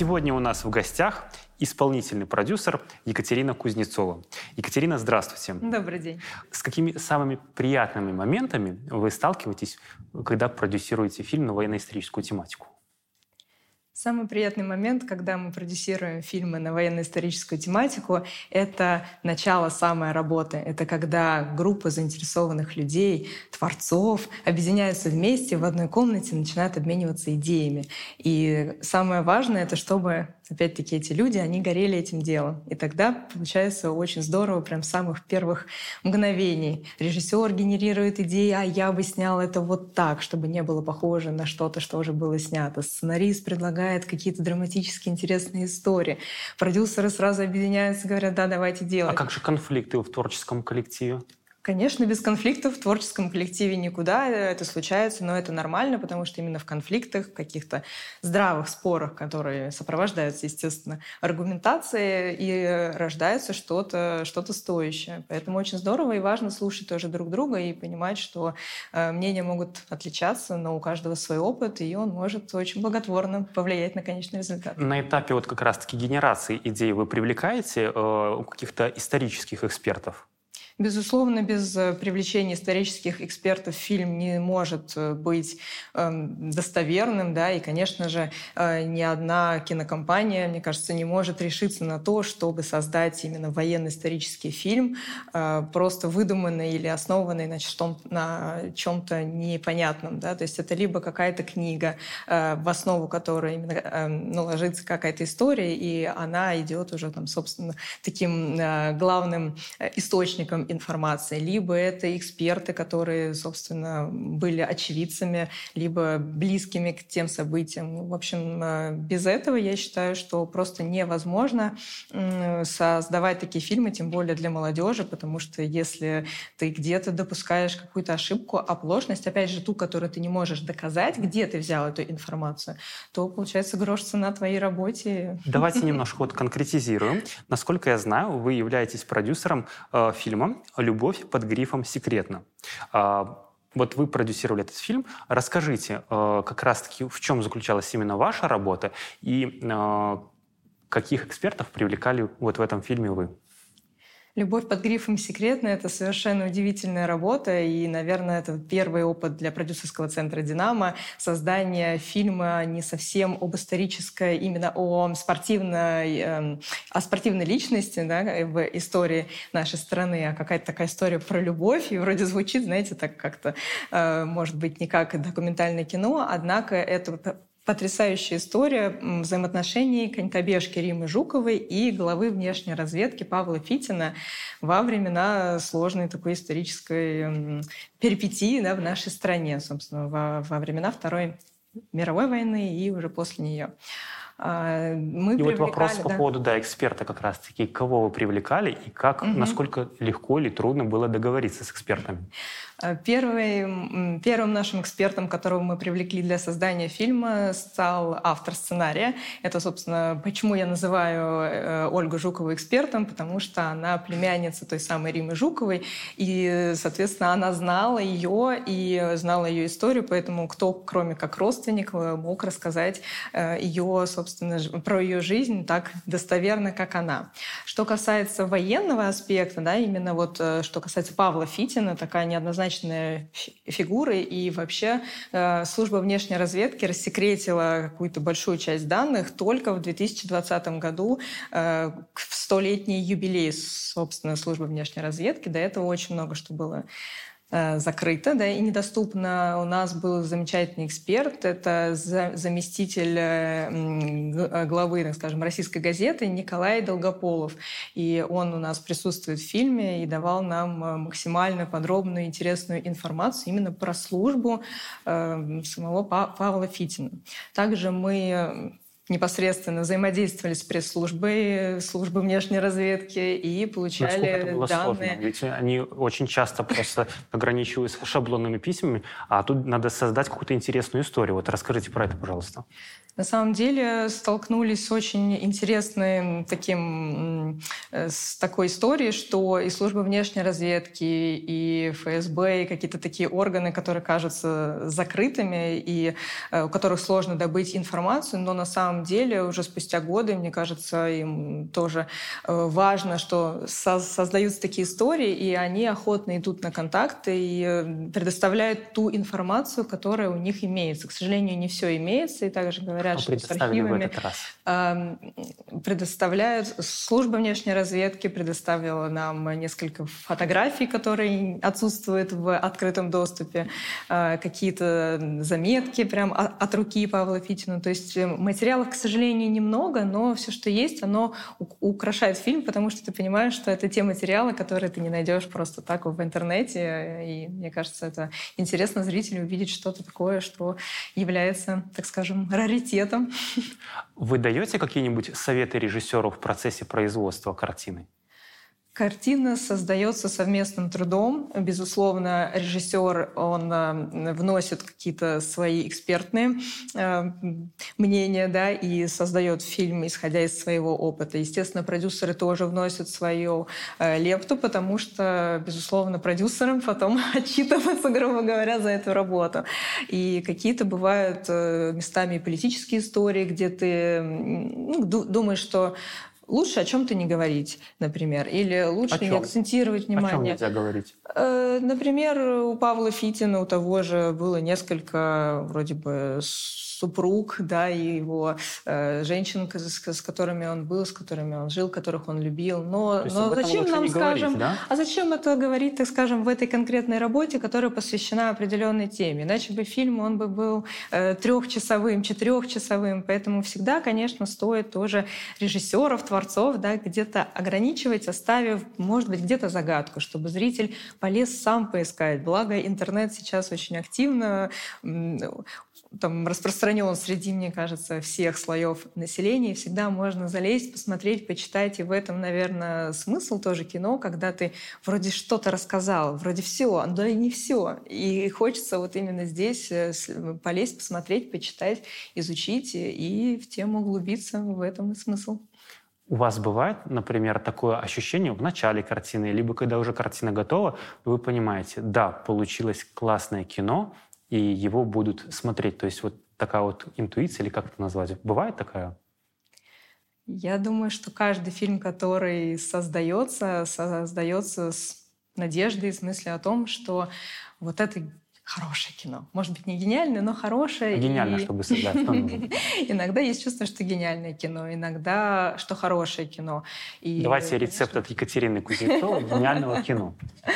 Сегодня у нас в гостях исполнительный продюсер Екатерина Кузнецова. Екатерина, здравствуйте. Добрый день. С какими самыми приятными моментами вы сталкиваетесь, когда продюсируете фильм на военно-историческую тематику? Самый приятный момент, когда мы продюсируем фильмы на военно-историческую тематику, это начало самой работы. Это когда группа заинтересованных людей, творцов объединяются вместе в одной комнате, начинают обмениваться идеями. И самое важное — это чтобы опять-таки эти люди, они горели этим делом. И тогда получается очень здорово, прям с самых первых мгновений. Режиссер генерирует идеи, а я бы снял это вот так, чтобы не было похоже на что-то, что уже было снято. Сценарист предлагает какие-то драматические интересные истории. Продюсеры сразу объединяются, говорят, да, давайте делать. А как же конфликты в творческом коллективе? Конечно, без конфликтов в творческом коллективе никуда это случается, но это нормально, потому что именно в конфликтах, каких-то здравых спорах, которые сопровождаются, естественно, аргументацией, и рождается что-то что стоящее. Поэтому очень здорово и важно слушать тоже друг друга и понимать, что э, мнения могут отличаться, но у каждого свой опыт, и он может очень благотворно повлиять на конечный результат. На этапе вот как раз-таки генерации идей вы привлекаете э, каких-то исторических экспертов? Безусловно, без э, привлечения исторических экспертов фильм не может э, быть эм, достоверным, да, и, конечно же, э, ни одна кинокомпания, мне кажется, не может решиться на то, чтобы создать именно военно-исторический фильм, просто выдуманный или основанный на, на чем-то непонятном, да, то есть это либо какая-то книга, в основу которой именно эм, ну, ложится какая-то история, и она идет уже там, собственно, таким главным источником информации, либо это эксперты, которые, собственно, были очевидцами, либо близкими к тем событиям. В общем, э, без этого я считаю, что просто невозможно создавать такие фильмы, тем более для молодежи, потому что если ты где-то допускаешь какую-то ошибку, оплошность, опять же, ту, которую ты не можешь доказать, где ты взял эту информацию, то, получается, грош цена твоей работе. Давайте немножко вот конкретизируем. Насколько я знаю, вы являетесь продюсером э, фильма «Любовь под грифом «Секретно». А, вот вы продюсировали этот фильм. Расскажите, э, как раз-таки в чем заключалась именно ваша работа и э, каких экспертов привлекали вот в этом фильме вы? Любовь под грифом «секретно» — это совершенно удивительная работа, и, наверное, это первый опыт для продюсерского центра «Динамо» — создание фильма не совсем об исторической, именно о спортивной, э, о спортивной личности да, в истории нашей страны, а какая-то такая история про любовь, и вроде звучит, знаете, так как-то, э, может быть, не как документальное кино, однако это потрясающая история взаимоотношений конькобежки Римы Жуковой и главы внешней разведки Павла Фитина во времена сложной такой исторической перипетии да, в нашей стране, собственно, во, во времена Второй мировой войны и уже после нее. А, мы и вот вопрос да. по поводу да, эксперта как раз-таки. Кого вы привлекали и как, угу. насколько легко или трудно было договориться с экспертами? А, первый, первым нашим экспертом, которого мы привлекли для создания фильма, стал автор сценария. Это, собственно, почему я называю э, Ольгу Жукову экспертом, потому что она племянница той самой Римы Жуковой, и, соответственно, она знала ее и знала ее историю, поэтому кто, кроме как родственник, мог рассказать э, ее, собственно, про ее жизнь так достоверно, как она. Что касается военного аспекта, да, именно вот э, что касается Павла Фитина, такая неоднозначная однозначные фигуры, и вообще э, служба внешней разведки рассекретила какую-то большую часть данных только в 2020 году э, в столетний юбилей, собственно, службы внешней разведки. До этого очень много что было Э, закрыто да, и недоступно. У нас был замечательный эксперт, это заместитель главы, так скажем, российской газеты Николай Долгополов. И он у нас присутствует в фильме и давал нам максимально подробную, интересную информацию именно про службу самого Павла Фитина. Также мы непосредственно взаимодействовали с пресс-службой, службой внешней разведки и получали Насколько это было данные. Сложно? Ведь они очень часто просто ограничиваются шаблонными письмами, а тут надо создать какую-то интересную историю. Вот расскажите про это, пожалуйста. На самом деле столкнулись с очень интересной таким, с такой историей, что и служба внешней разведки, и ФСБ, и какие-то такие органы, которые кажутся закрытыми, и э, у которых сложно добыть информацию, но на самом деле уже спустя годы, мне кажется, им тоже э, важно, что со создаются такие истории, и они охотно идут на контакты и э, предоставляют ту информацию, которая у них имеется. К сожалению, не все имеется, и также говорят, что с архивами предоставляют. Служба внешней разведки предоставила нам несколько фотографий, которые отсутствуют в открытом доступе, э, какие-то заметки прям от руки Павла Фитина. То есть э, материалов, к сожалению, немного, но все, что есть, оно украшает фильм, потому что ты понимаешь, что это те материалы, которые ты не найдешь просто так в интернете. И мне кажется, это интересно зрителю увидеть что-то такое, что является, так скажем, раритетом. Вы даете какие-нибудь советы режиссеру в процессе производства картины? Картина создается совместным трудом. Безусловно, режиссер он э, вносит какие-то свои экспертные э, мнения, да, и создает фильм, исходя из своего опыта. Естественно, продюсеры тоже вносят свою э, лепту, потому что, безусловно, продюсерам потом отчитываться, грубо говоря, за эту работу. И какие-то бывают местами политические истории, где ты ну, думаешь, что лучше о чем-то не говорить, например, или лучше не акцентировать внимание. О чем нельзя говорить? Э, например, у Павла Фитина, у того же было несколько вроде бы супруг, да, и его э, женщин, с, с которыми он был, с которыми он жил, которых он любил. Но, но зачем нам, скажем, говорить, да? а зачем это говорить, так скажем, в этой конкретной работе, которая посвящена определенной теме? Иначе бы фильм, он бы был э, трехчасовым, четырехчасовым. Поэтому всегда, конечно, стоит тоже режиссеров, творцов, да, где-то ограничивать, оставив, может быть, где-то загадку, чтобы зритель полез сам поискать. Благо, интернет сейчас очень активно там распространен среди, мне кажется, всех слоев населения. Всегда можно залезть, посмотреть, почитать. И в этом, наверное, смысл тоже кино, когда ты вроде что-то рассказал, вроде все, да и не все. И хочется вот именно здесь э, полезть, посмотреть, почитать, изучить и в тему углубиться. В этом и смысл. У вас бывает, например, такое ощущение в начале картины, либо когда уже картина готова, вы понимаете, да, получилось классное кино, и его будут смотреть. То есть вот такая вот интуиция, или как это назвать? Бывает такая? Я думаю, что каждый фильм, который создается, создается с надеждой, в смысле о том, что вот это хорошее кино. Может быть, не гениальное, но хорошее. Гениально, и... чтобы создать. Иногда есть чувство, что гениальное кино, иногда, что хорошее кино. И, Давайте рецепт от Екатерины Кузнецовой гениального кино.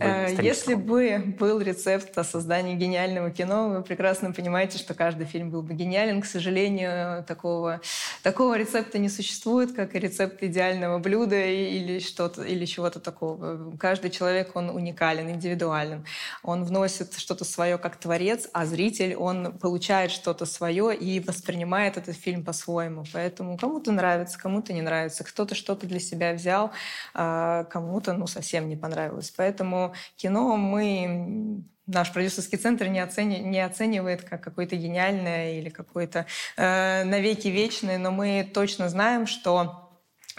Э, если бы был рецепт о создании гениального кино, вы прекрасно понимаете, что каждый фильм был бы гениален. К сожалению, такого, такого рецепта не существует, как и рецепт идеального блюда или, что-то, или чего-то такого. Каждый человек, он уникален, индивидуален. Он вносит что-то свое как творец, а зритель, он получает что-то свое и воспринимает этот фильм по-своему. Поэтому кому-то нравится, кому-то не нравится. Кто-то что-то для себя взял, а кому-то ну, совсем не понравилось. Поэтому кино мы наш продюсерский центр не, оцени, не оценивает как какое-то гениальное или какое-то э, навеки вечное, но мы точно знаем, что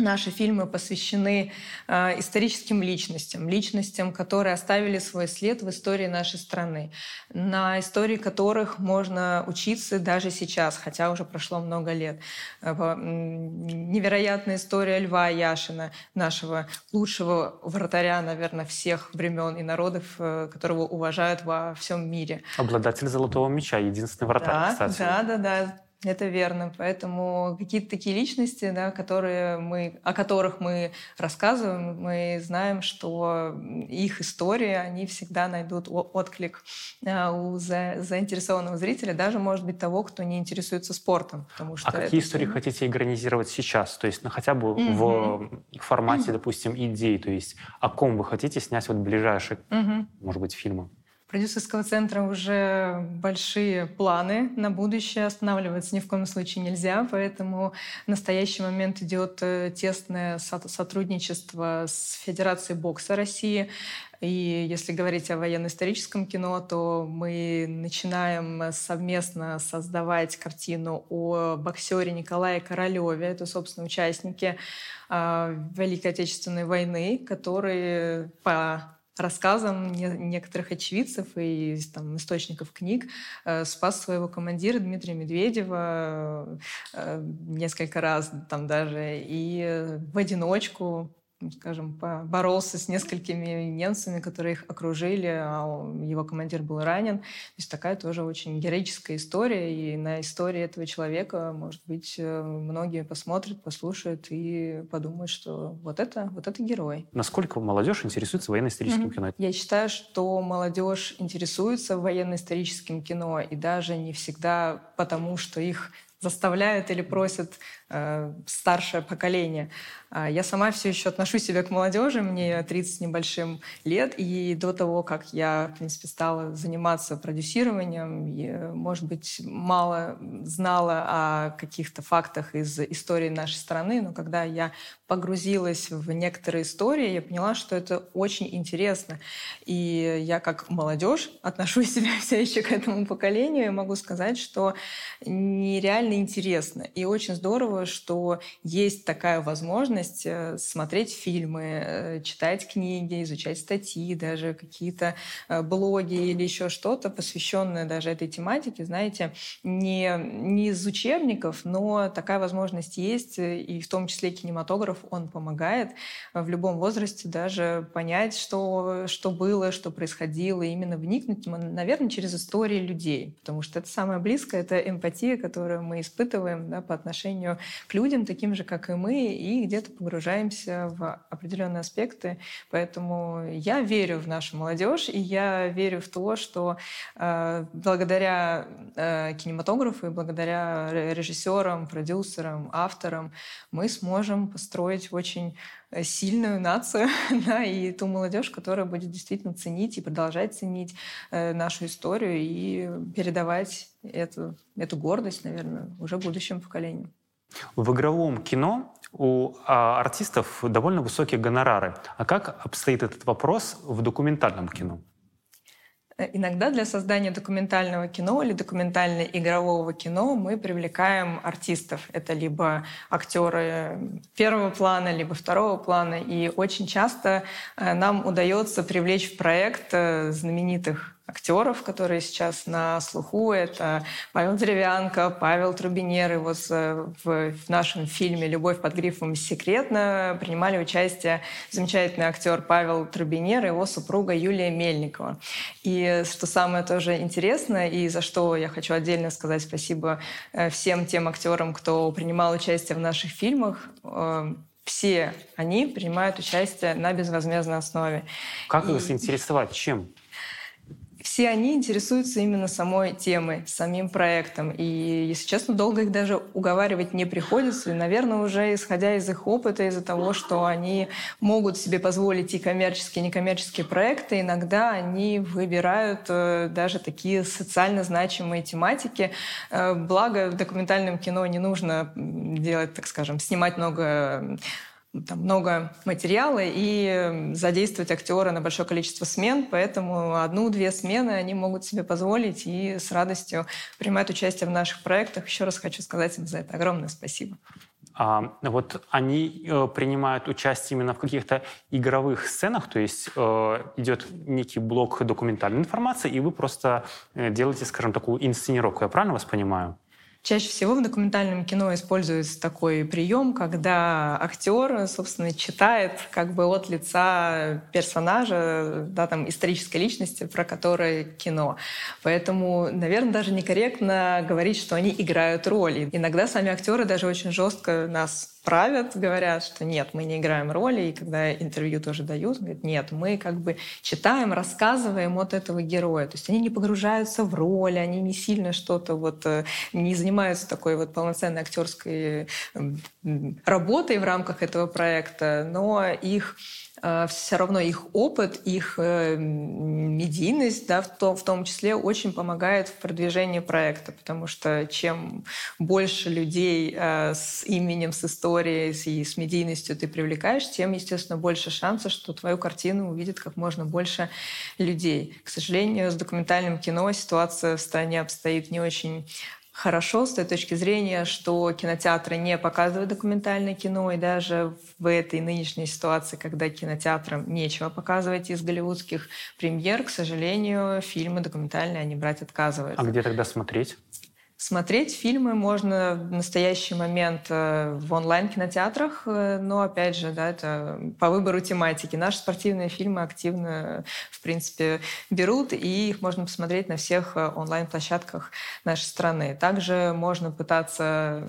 Наши фильмы посвящены э, историческим личностям, личностям, которые оставили свой след в истории нашей страны, на истории которых можно учиться даже сейчас, хотя уже прошло много лет. Э, невероятная история Льва Яшина, нашего лучшего вратаря, наверное, всех времен и народов, э, которого уважают во всем мире. Обладатель золотого меча, единственный вратарь, да, кстати. Да, да, да. Это верно. Поэтому какие-то такие личности, да, которые мы, о которых мы рассказываем, мы знаем, что их истории, они всегда найдут отклик э, у заинтересованного зрителя, даже, может быть, того, кто не интересуется спортом. Потому что а какие истории фильм... хотите экранизировать сейчас? То есть ну, хотя бы mm-hmm. в формате, mm-hmm. допустим, идей. То есть о ком вы хотите снять вот ближайшие, mm-hmm. может быть, фильмы? Продюсерского центра уже большие планы на будущее. Останавливаться ни в коем случае нельзя, поэтому в настоящий момент идет э, тесное сотрудничество с Федерацией бокса России. И если говорить о военно-историческом кино, то мы начинаем совместно создавать картину о боксере Николае Королеве. Это, собственно, участники э, Великой Отечественной войны, которые по рассказам некоторых очевидцев и там, источников книг. Э, спас своего командира Дмитрия Медведева э, несколько раз там даже и в одиночку скажем, боролся с несколькими немцами, которые их окружили, а его командир был ранен. То есть такая тоже очень героическая история, и на истории этого человека, может быть, э, многие посмотрят, послушают и подумают, что вот это, вот это герой. Насколько молодежь интересуется военно-историческим mm-hmm. кино? Я считаю, что молодежь интересуется военно-историческим кино, и даже не всегда потому, что их заставляют или просят э, старшее поколение. А, я сама все еще отношу себя к молодежи, мне 30 с небольшим лет, и до того, как я, в принципе, стала заниматься продюсированием, я, может быть, мало знала о каких-то фактах из истории нашей страны, но когда я погрузилась в некоторые истории, я поняла, что это очень интересно. И я как молодежь отношу себя все еще к этому поколению и могу сказать, что нереально интересно. И очень здорово, что есть такая возможность э, смотреть фильмы, э, читать книги, изучать статьи, даже какие-то э, блоги или еще что-то, посвященное даже этой тематике, знаете, не, не из учебников, но такая возможность есть, и в том числе кинематограф, он помогает в любом возрасте даже понять, что, что было, что происходило, именно вникнуть, наверное, через истории людей, потому что это самое близкое, это эмпатия, которую мы испытываем да, по отношению к людям, таким же, как и мы, и где-то погружаемся в определенные аспекты. Поэтому я верю в нашу молодежь, и я верю в то, что э, благодаря э, кинематографу и благодаря режиссерам, продюсерам, авторам мы сможем построить очень сильную нацию да, и ту молодежь, которая будет действительно ценить и продолжать ценить э, нашу историю и передавать эту, эту гордость, наверное, уже будущим поколениям. В игровом кино у а, артистов довольно высокие гонорары. А как обстоит этот вопрос в документальном кино? Э, иногда для создания документального кино или документально-игрового кино мы привлекаем артистов. Это либо актеры первого плана, либо второго плана. И очень часто э, нам удается привлечь в проект э, знаменитых актеров, которые сейчас на слуху. Это Павел Деревянко, Павел Трубинер. И вот в, в нашем фильме «Любовь под грифом секретно» принимали участие замечательный актер Павел Трубинер и его супруга Юлия Мельникова. И что самое тоже интересное, и за что я хочу отдельно сказать спасибо э, всем тем актерам, кто принимал участие в наших фильмах, э, все они принимают участие на безвозмездной основе. Как и... вас интересовать? Чем? Все они интересуются именно самой темой, самим проектом. И, если честно, долго их даже уговаривать не приходится. И, наверное, уже исходя из их опыта, из-за того, что они могут себе позволить и коммерческие, и некоммерческие проекты, иногда они выбирают э, даже такие социально значимые тематики. Э, благо, в документальном кино не нужно делать, так скажем, снимать много там много материала и задействовать актера на большое количество смен, поэтому одну-две смены они могут себе позволить и с радостью принимают участие в наших проектах. Еще раз хочу сказать им за это огромное спасибо. А, вот они э, принимают участие именно в каких-то игровых сценах, то есть э, идет некий блок документальной информации, и вы просто э, делаете, скажем, такую инсценировку. Я правильно вас понимаю? Чаще всего в документальном кино используется такой прием, когда актер, собственно, читает как бы от лица персонажа, да, там, исторической личности, про которое кино. Поэтому, наверное, даже некорректно говорить, что они играют роли. Иногда сами актеры даже очень жестко нас правят, говорят, что нет, мы не играем роли, и когда интервью тоже дают, говорят, нет, мы как бы читаем, рассказываем от этого героя. То есть они не погружаются в роли, они не сильно что-то вот, э, не занимаются такой вот полноценной актерской работой в рамках этого проекта, но их все равно их опыт, их э, медийность, да, в, том, в том числе, очень помогает в продвижении проекта, потому что чем больше людей э, с именем, с историей и с медийностью ты привлекаешь, тем, естественно, больше шансов, что твою картину увидит как можно больше людей. К сожалению, с документальным кино ситуация в стране обстоит не очень хорошо с той точки зрения, что кинотеатры не показывают документальное кино, и даже в этой нынешней ситуации, когда кинотеатрам нечего показывать из голливудских премьер, к сожалению, фильмы документальные они брать отказываются. А где тогда смотреть? Смотреть фильмы можно в настоящий момент э, в онлайн-кинотеатрах, э, но, опять же, да, это по выбору тематики. Наши спортивные фильмы активно, в принципе, берут, и их можно посмотреть на всех э, онлайн-площадках нашей страны. Также можно пытаться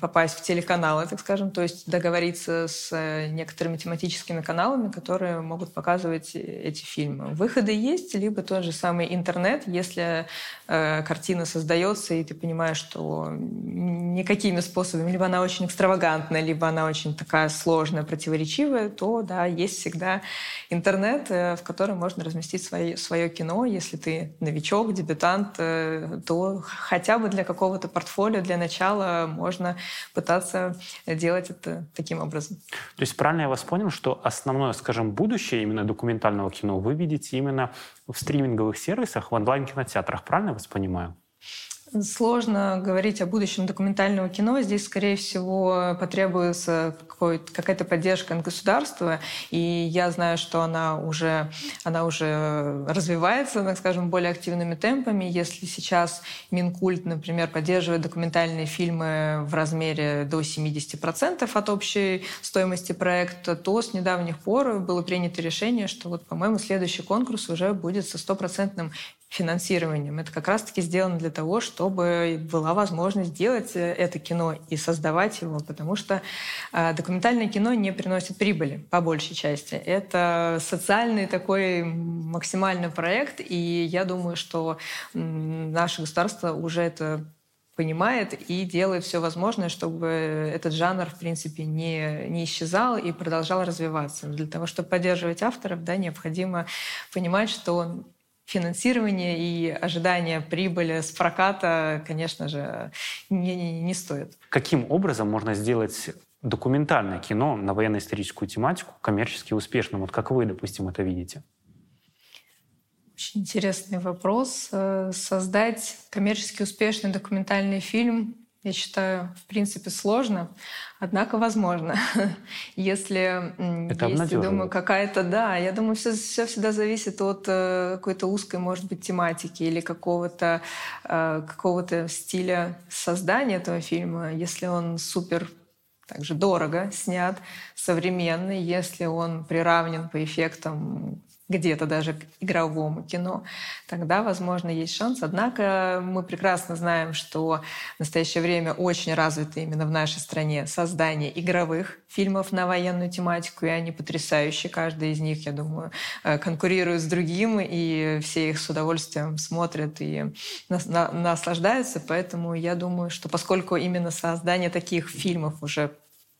попасть в телеканалы, так скажем, то есть договориться с некоторыми тематическими каналами, которые могут показывать эти фильмы. Выходы есть, либо тот же самый интернет, если картина создана создается, и ты понимаешь, что никакими способами, либо она очень экстравагантная, либо она очень такая сложная, противоречивая, то да, есть всегда интернет, э, в котором можно разместить свое, свое кино. Если ты новичок, дебютант, э, то хотя бы для какого-то портфолио, для начала можно пытаться делать это таким образом. То есть правильно я вас понял, что основное, скажем, будущее именно документального кино вы видите именно в стриминговых сервисах, в онлайн-кинотеатрах, правильно я вас понимаю? Сложно говорить о будущем документального кино. Здесь, скорее всего, потребуется какая-то поддержка от государства. И я знаю, что она уже, она уже развивается, так скажем, более активными темпами. Если сейчас Минкульт, например, поддерживает документальные фильмы в размере до 70% от общей стоимости проекта, то с недавних пор было принято решение, что, вот, по-моему, следующий конкурс уже будет со стопроцентным финансированием. Это как раз-таки сделано для того, чтобы была возможность делать э, это кино и создавать его, потому что э, документальное кино не приносит прибыли, по большей части. Это социальный такой максимальный проект, и я думаю, что наше государство уже это понимает и делает все возможное, чтобы этот жанр, в принципе, не, не исчезал и продолжал развиваться. Для того, чтобы поддерживать авторов, да, необходимо понимать, что финансирование и ожидание прибыли с проката, конечно же, не, не, не стоит. Каким образом можно сделать документальное кино на военно-историческую тематику коммерчески успешным? Вот как вы, допустим, это видите? Очень интересный вопрос. Э, создать коммерчески успешный документальный фильм я считаю, в принципе, сложно, однако возможно. Если Это есть, я думаю, какая-то, да, я думаю, все, все всегда зависит от э, какой-то узкой, может быть, тематики или какого-то э, какого-то стиля создания этого фильма. Если он супер также дорого снят, современный, если он приравнен по эффектам где-то даже к игровому кино, тогда, возможно, есть шанс. Однако мы прекрасно знаем, что в настоящее время очень развито именно в нашей стране создание игровых фильмов на военную тематику, и они потрясающие. Каждый из них, я думаю, э, конкурирует с другим, и все их с удовольствием смотрят и наслаждаются. Поэтому я думаю, что поскольку именно создание таких фильмов уже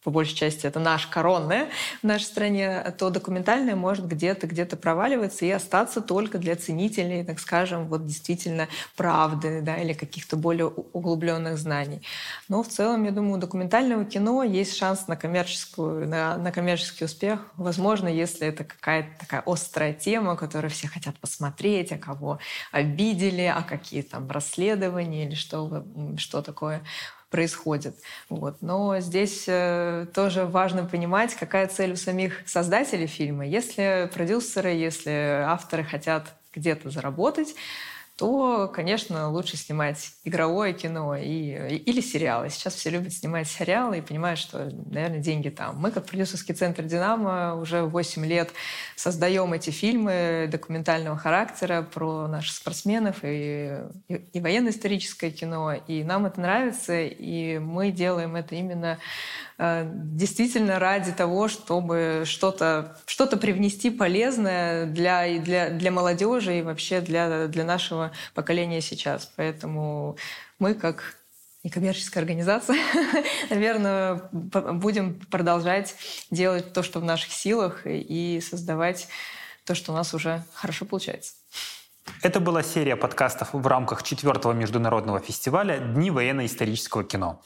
по большей части это наш коронное в нашей стране, то документальное может где-то где-то проваливаться и остаться только для ценителей, так скажем, вот действительно правды да, или каких-то более углубленных знаний. Но в целом, я думаю, у документального кино есть шанс на, коммерческую, на, на коммерческий успех. Возможно, если это какая-то такая острая тема, которую все хотят посмотреть, а кого обидели, а какие там расследования или что, что такое происходит. Вот. Но здесь э, тоже важно понимать, какая цель у самих создателей фильма. Если продюсеры, если авторы хотят где-то заработать, то, конечно, лучше снимать игровое кино и, или сериалы. Сейчас все любят снимать сериалы и понимают, что, наверное, деньги там. Мы, как продюсерский центр «Динамо», уже 8 лет создаем эти фильмы документального характера про наших спортсменов и, и, и военно-историческое кино. И нам это нравится, и мы делаем это именно Э, действительно ради того, чтобы что-то что привнести полезное для, для, для молодежи и вообще для, для нашего поколения сейчас. Поэтому мы как некоммерческая организация, наверное, будем продолжать делать то, что в наших силах, и создавать то, что у нас уже хорошо получается. Это была серия подкастов в рамках четвертого международного фестиваля «Дни военно-исторического кино».